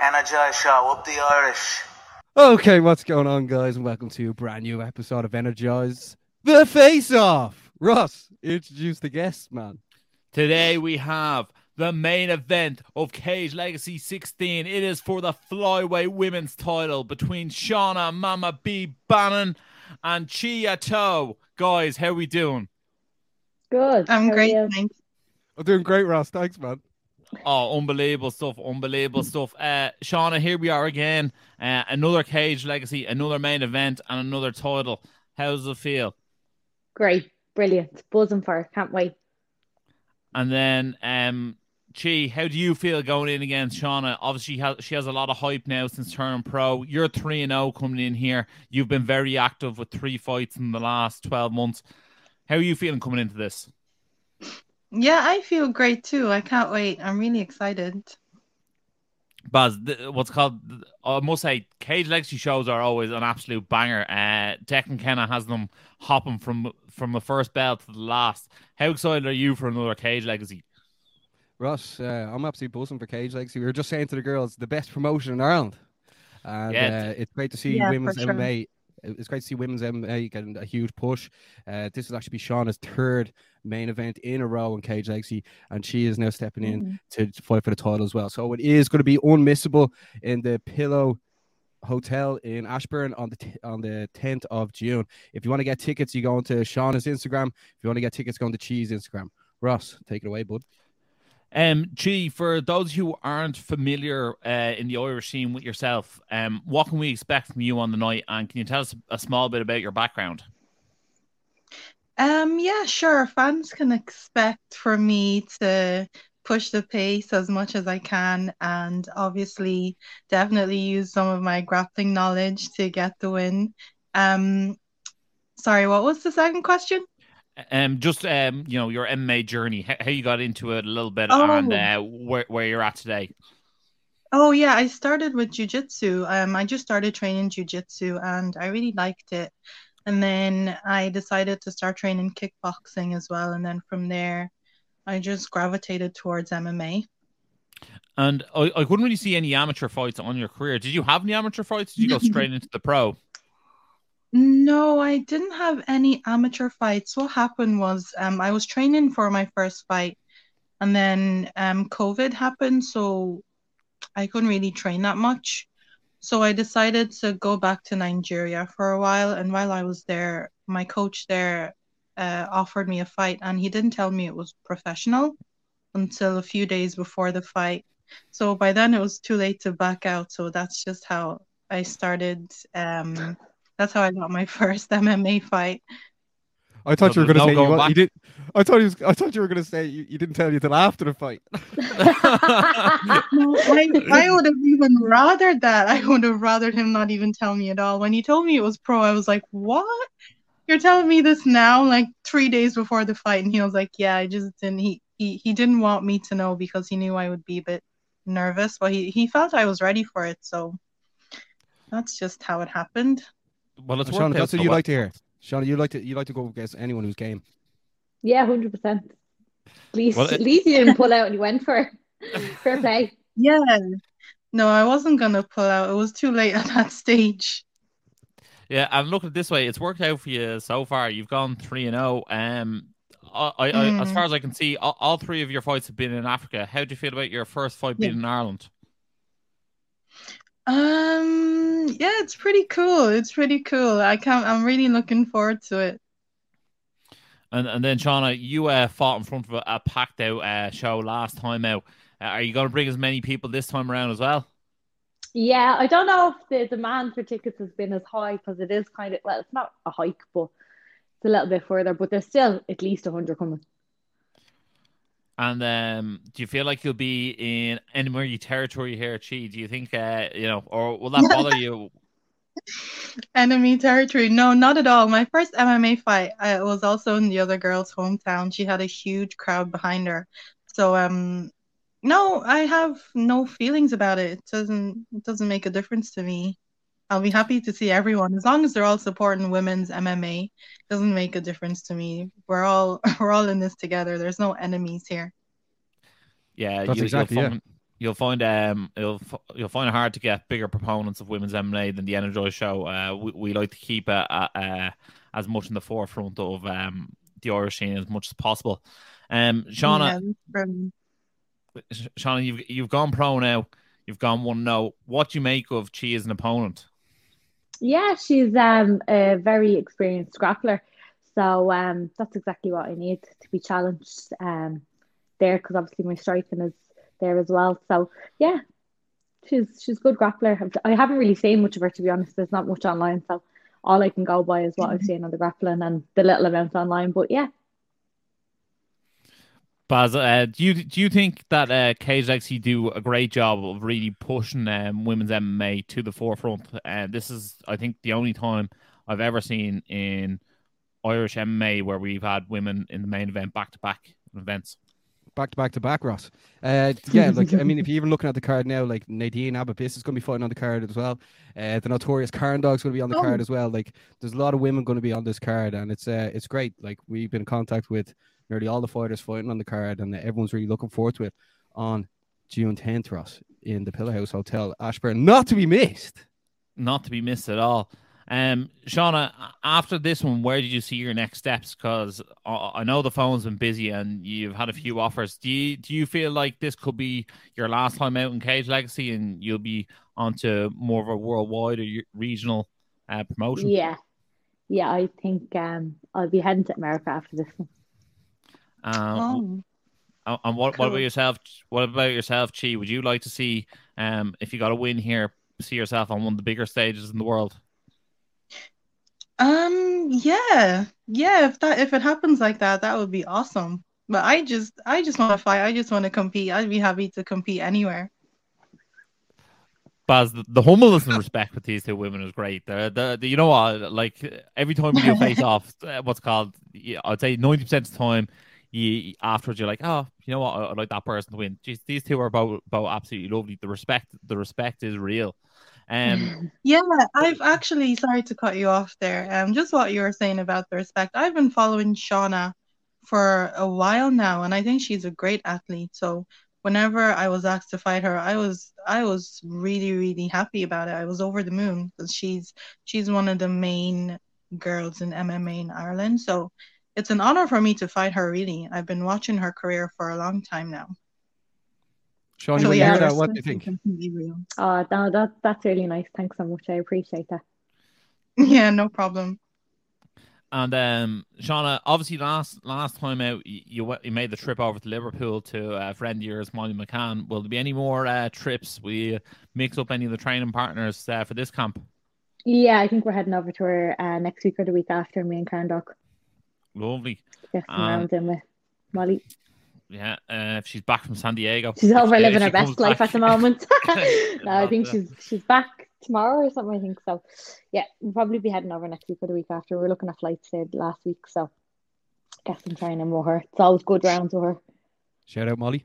Energize Show, up the Irish. Okay, what's going on, guys, and welcome to a brand new episode of Energize the Face Off. Ross, introduce the guests, man. Today we have the main event of Cage Legacy 16. It is for the flyweight women's title between Shauna Mama B Bannon and Chia Toe. Guys, how we doing? Good. I'm How great, thanks. I'm doing great, Ross. Thanks, man. Oh, unbelievable stuff! Unbelievable stuff. Uh, Shauna, here we are again. Uh, another Cage Legacy, another main event, and another title. How does it feel? Great. Brilliant. Buzzing for it. Can't wait. And then, um, Chi, how do you feel going in against Shauna? Obviously, she has, she has a lot of hype now since turning pro. You're 3 and 0 coming in here. You've been very active with three fights in the last 12 months. How are you feeling coming into this? Yeah, I feel great too. I can't wait. I'm really excited. Baz, th- what's called, I must say, Cage Legacy shows are always an absolute banger. Uh, Declan Kenna has them hopping from from the first bell to the last. How excited are you for another Cage Legacy? Ross, uh, I'm absolutely buzzing for Cage Legacy. We were just saying to the girls, the best promotion in Ireland. And Yeah. uh, it's great to see Yeah, for women's sure. MMA. It's great to see women's MMA getting a huge push. Uh, this will actually be Shauna's third main event in a row in Cage Legacy, and she is now stepping in to fight for the title as well. So it is going to be unmissable in the Pillo Hotel in Ashbourne on the t- on the 10th of June. If you want to get tickets, you go onto Shauna's Instagram. If you want to get tickets, go on to Cheese Instagram. Ross, take it away, bud. Um, Chi, for those who aren't familiar uh, in the Irish scene with yourself, um, what can we expect from you on the night? And can you tell us a small bit about your background? Um, yeah, sure. Fans can expect for me to push the pace as much as I can and obviously definitely use some of my grappling knowledge to get the win. Um, sorry, what was the second question? Um, just um, you know, your MMA journey, how, you got into it a little bit, Oh. and uh, where where you're at today. Oh yeah, I started with jujitsu. Um, I just started training jujitsu and I really liked it. And then I decided to start training kickboxing as well. And then from there, I just gravitated towards MMA. And I, I couldn't really see any amateur fights on your career. Did you have any amateur fights? Did you go straight into the pro? No, I didn't have any amateur fights. What happened was um, I was training for my first fight, and then um, COVID happened, so I couldn't really train that much. So I decided to go back to Nigeria for a while. And while I was there, my coach there uh, offered me a fight, and he didn't tell me it was professional until a few days before the fight. So by then it was too late to back out. So that's just how I started. Um, that's how I got my first MMA fight. I thought So you were going to no say you, going wa- you back? did. I thought you. Was, I thought you were going to say you, you didn't tell you till after the fight. No, I, I would have even rather that. I would have rather him not even tell me at all. When he told me it was pro, I was like, "What? You're telling me this now, like three days before the fight?" And he was like, "Yeah, I just didn't. He he he didn't want me to know because he knew I would be a bit nervous, but he he felt I was ready for it. So that's just how it happened. Well, it's Shauna, worked out that's what you well. like to hear. Shauna, you like to you like to go against anyone who's game. Yeah, hundred percent. At least, Well, it- at least you didn't pull out and you went for it. fair play. Yeah. No, I wasn't gonna pull out. It was too late at that stage. Yeah, and look at it this way, it's worked out for you so far. You've gone three and zero. Um, I, I, I, as Mm. far as I can see, all, all three of your fights have been in Africa. How do you feel about your first fight being in Ireland? Um, yeah, it's pretty cool. It's pretty cool. I can't, I'm really looking forward to it. And and then Shauna, you uh, fought in front of a, a packed out uh, show last time out. Uh, are you going to bring as many people this time around as well? Yeah, I don't know if the demand for tickets has been as high because it is kind of well, it's not a hike, but it's a little bit further. But there's still at least hundred coming. And um, do you feel like you'll be in enemy territory here, Chi? Do you think, uh, you know, or will that bother you? Enemy territory. No, not at all. My first MMA fight, I was also in the other girl's hometown. She had a huge crowd behind her. So, um, no, I have no feelings about it. It doesn't, it doesn't make a difference to me. I'll be happy to see everyone as long as they're all supporting women's MMA. Doesn't make a difference to me. We're all we're all in this together. There's no enemies here. Yeah, That's you, exactly you'll it. find, you'll find um you'll you'll find it hard to get bigger proponents of women's MMA than the Energize show. Uh, we, we like to keep uh, uh, uh, as much in the forefront of um the Irish scene as much as possible. Um, Shauna, Yeah, Shauna, you've you've gone pro now. You've gone one no. What do you make of Chi as an opponent? Yeah, she's um a very experienced grappler, so um that's exactly what I need to be challenged um there because obviously my striking is there as well. So yeah, she's she's a good grappler. I haven't really seen much of her to be honest. There's not much online, so all I can go by is what I've seen on the grappling and the little amount online. But yeah, Baz, uh, do you do you think that uh, Cage actually do a great job of really pushing um, women's MMA to the forefront? And this is, I think, the only time I've ever seen in Irish MMA where we've had women in the main event back to back events. Back to back to back, Ross. Uh, yeah, like I mean, if you're even looking at the card now, like Nadine Abapis is going to be fighting on the card as well. Uh, the notorious Karen Dog's going to be on the Oh. card as well. Like, there's a lot of women going to be on this card, and it's uh, it's great. Like, we've been in contact with nearly all the fighters fighting on the card, and everyone's really looking forward to it on June 10th, Ross, in the Pillar House Hotel, Ashbourne, not to be missed. Not to be missed at all. Um, Shauna, after this one, where did you see your next steps? Because I I know the phone's been busy and you've had a few offers. Do you do you feel like this could be your last time out in Cage Legacy, and you'll be onto more of a worldwide or regional uh, promotion? yeah, yeah. I think um I'll be heading to America after this one. Um, Oh, and what, what about yourself? What about yourself, Chi? Would you like to see, um, if you got a win here, see yourself on one of the bigger stages in the world? Um, yeah, yeah. If that if it happens like that, that would be awesome. But I just I just want to fight. I just want to compete. I'd be happy to compete anywhere. Baz, the, the humbleness and respect with these two women is great. The, the, the you know what, like every time we do face off, uh, what's called, yeah, I'd say ninety percent of the time, you afterwards you're like, oh, you know what, I, I'd like that person to win. Jeez, these two are both, both absolutely lovely. The respect, the respect is real. Um, Yeah, I've actually sorry to cut you off there. Um, just what you were saying about the respect. I've been following Shauna for a while now, and I think she's a great athlete. So whenever I was asked to fight her, I was I was really really happy about it. I was over the moon because she's she's one of the main girls in MMA in Ireland. So it's an honor for me to fight her. Really, I've been watching her career for a long time now. Sean, So when you yeah, hear that, what do you respect is think? completely real. Oh, no, that that's really nice. Thanks so much. I appreciate that. Yeah, no problem. and um, Shauna, obviously last last time out, you you, you made the trip over to Liverpool to a friend of yours, Molly McCann. Will there be any more uh, trips? Will you mix up any of the training partners uh, for this camp? Yeah, I think we're heading over to her uh, next week or the week after. Me and Karen Doc Lovely. get some Um, rounds in with Molly. Yeah, uh, if she's back from San Diego. She's over she- living if her best life back. at the moment. no, I think she's she's back tomorrow or something. I think so. Yeah, we'll probably be heading over next week or the week after. We are looking at flights uh, last week, so get some training with her. It's always good rounds with her. Shout out, Molly.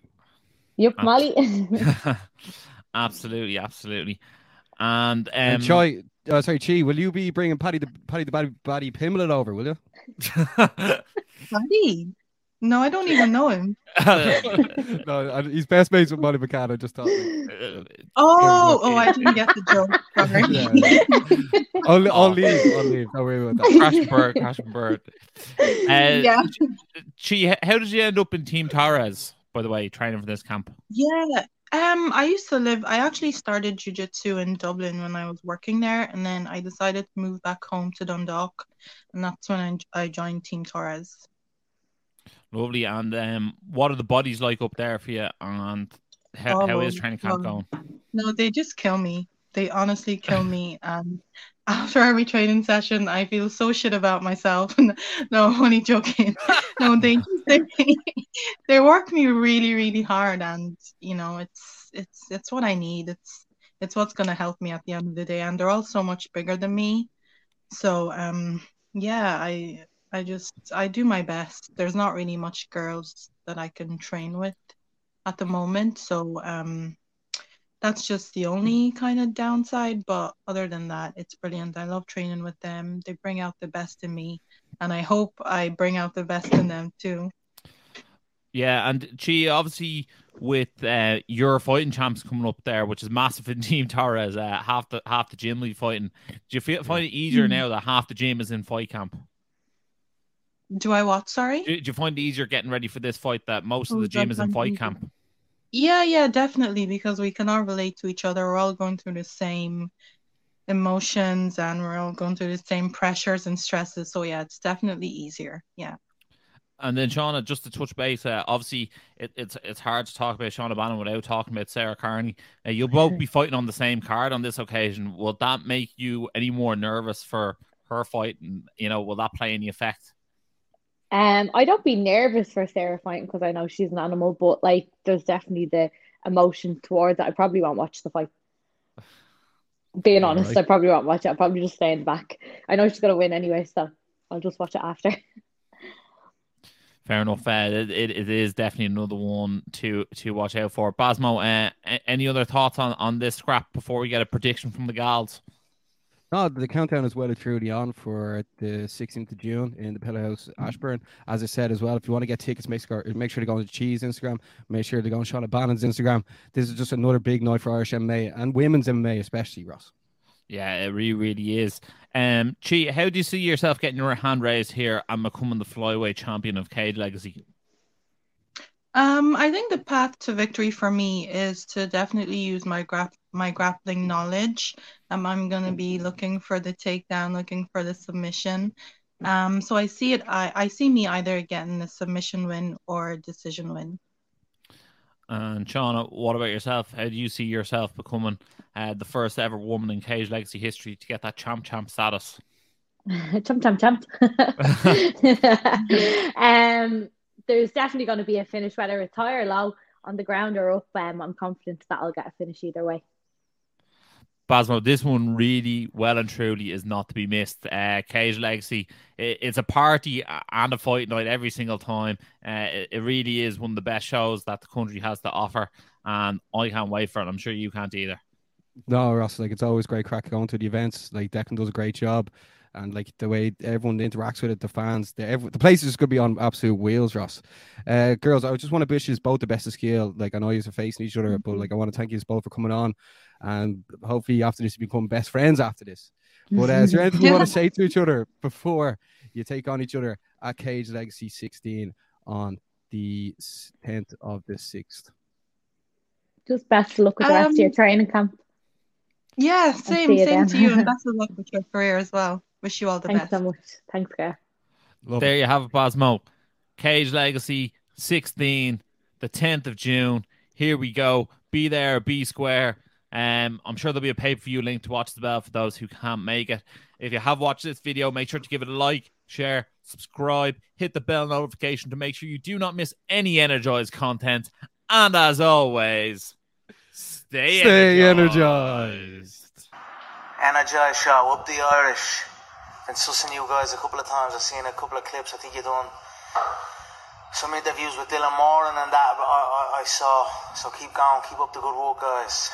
Yep, Abs- Molly. absolutely, absolutely. And um, and Choi, uh, sorry, Chi, will you be bringing Paddy the Paddy the Body, body Pimblett over, will you? Paddy? No, I don't even know him. no, I- he's best mates with Molly McCann. I just thought. Oh, oh, I didn't get the joke. Sorry. Yeah. I'll, I'll leave. I'll leave. Don't worry about that. crash and bird, crash and bird. Uh, Yeah. Chi, how did you end up in Team Torres? By the way, training for this camp. Yeah. Um, I used to live, I actually started jujitsu in Dublin when I was working there, and then I decided to move back home to Dundalk, and that's when I, I joined Team Torres. Lovely. And um, what are the bodies like up there for you? And how, how is Oh, training camp um, going? No, they just kill me. They honestly kill me. And after every training session, I feel so shit about myself. no, I'm only joking. No, they they, they work me really, really hard, and you know, it's it's it's what I need. It's it's what's gonna help me at the end of the day. And they're all so much bigger than me. So um yeah, I I just I do my best. There's not really much girls that I can train with at the moment. So um that's just the only kind of downside. But other than that, it's brilliant. I love training with them. They bring out the best in me, and I hope I bring out the best in them too. Yeah, and she obviously with uh, your fighting champs coming up there, which is massive in Team Torres, uh, half the half the gym will be fighting. Do you feel find it easier mm. now that half the gym is in fight camp? Do I what? Sorry. Do, do you find it easier getting ready for this fight that most of oh, the gym is in fight camp? Yeah, yeah, definitely, because we can all relate to each other. We're all going through the same emotions and we're all going through the same pressures and stresses. So yeah, it's definitely easier. Yeah. And then Shauna, just to touch base, uh, obviously it, it's it's hard to talk about Shauna Bannon without talking about Sarah Carney. Uh, you'll both be fighting on the same card on this occasion. Will that make you any more nervous for her fight? And you know, will that play any effect? Um, I don't be nervous for Sarah fighting because I know she's an animal, but like there's definitely the emotion towards it. I probably won't watch the fight. Being yeah, honest, right. I probably won't watch it. I'll probably just stay in the back. I know she's gonna win anyway, so I'll just watch it after. Fair enough. Uh, it, it is definitely another one to to watch out for. Basmo, uh, any other thoughts on, on this scrap before we get a prediction from the gals? No, the countdown is well and truly on for the 16th of June in the Pillo House mm-hmm. As I said as well, if you want to get tickets, make sure, make sure to go on the Cheese Instagram. Make sure to go on Shauna Bannon's Instagram. This is just another big night for Irish MMA and women's MMA, especially, Ross. Yeah, it really, really is. Um, Chi, how do you see yourself getting your hand raised here and becoming the flyweight champion of Cage Legacy? Um, I think the path to victory for me is to definitely use my gra- my grappling knowledge. Um, I'm gonna be looking for the takedown, looking for the submission. Um, so I see it. I, I see me either getting a submission win or a decision win. And Shauna, what about yourself? How do you see yourself becoming uh, the first ever woman in Cage Legacy history to get that champ champ status? champ champ champ. um, there's definitely going to be a finish, whether it's high or low, on the ground or up. Um, I'm confident that I'll get a finish either way. Basmo, this one really well and truly is not to be missed. Uh, Cage Legacy, it, it's a party and a fight night every single time. Uh, it, it, really is one of the best shows that the country has to offer, and I can't wait for it. I'm sure you can't either. No, Ross, like it's always great crack going to the events. Like Declan does a great job and like the way everyone interacts with it, the fans, the every, the place is going to be on absolute wheels, Ross. Uh, girls, I just want to wish you both the best of skill. Like I know you're facing each other, but like I want to thank you both for coming on, and hopefully after this you become best friends after this. But uh, is there anything you want to say to each other before you take on each other at Cage Legacy 16 on the 10th of the 6th? Just best of luck with the rest of your um, training camp. Yeah, same, same to you, and best of luck with your career as well. Wish you all the Thanks best. Thanks so much. Thanks, Claire. there you have it, Basmo. Cage Legacy 16, the 10th of June. Here we go. Be there, be square. Um, I'm sure there'll be a pay per view link to watch the bell for those who can't make it. If you have watched this video, make sure to give it a like, share, subscribe, hit the bell notification to make sure you do not miss any energized content. And as always, stay, stay energized. energized. Energize show up the Irish been sussing you guys a couple of times. I've seen a couple of clips. I think you done some interviews with Dylan Moran and that I, I, I saw. So keep going, keep up the good work, guys.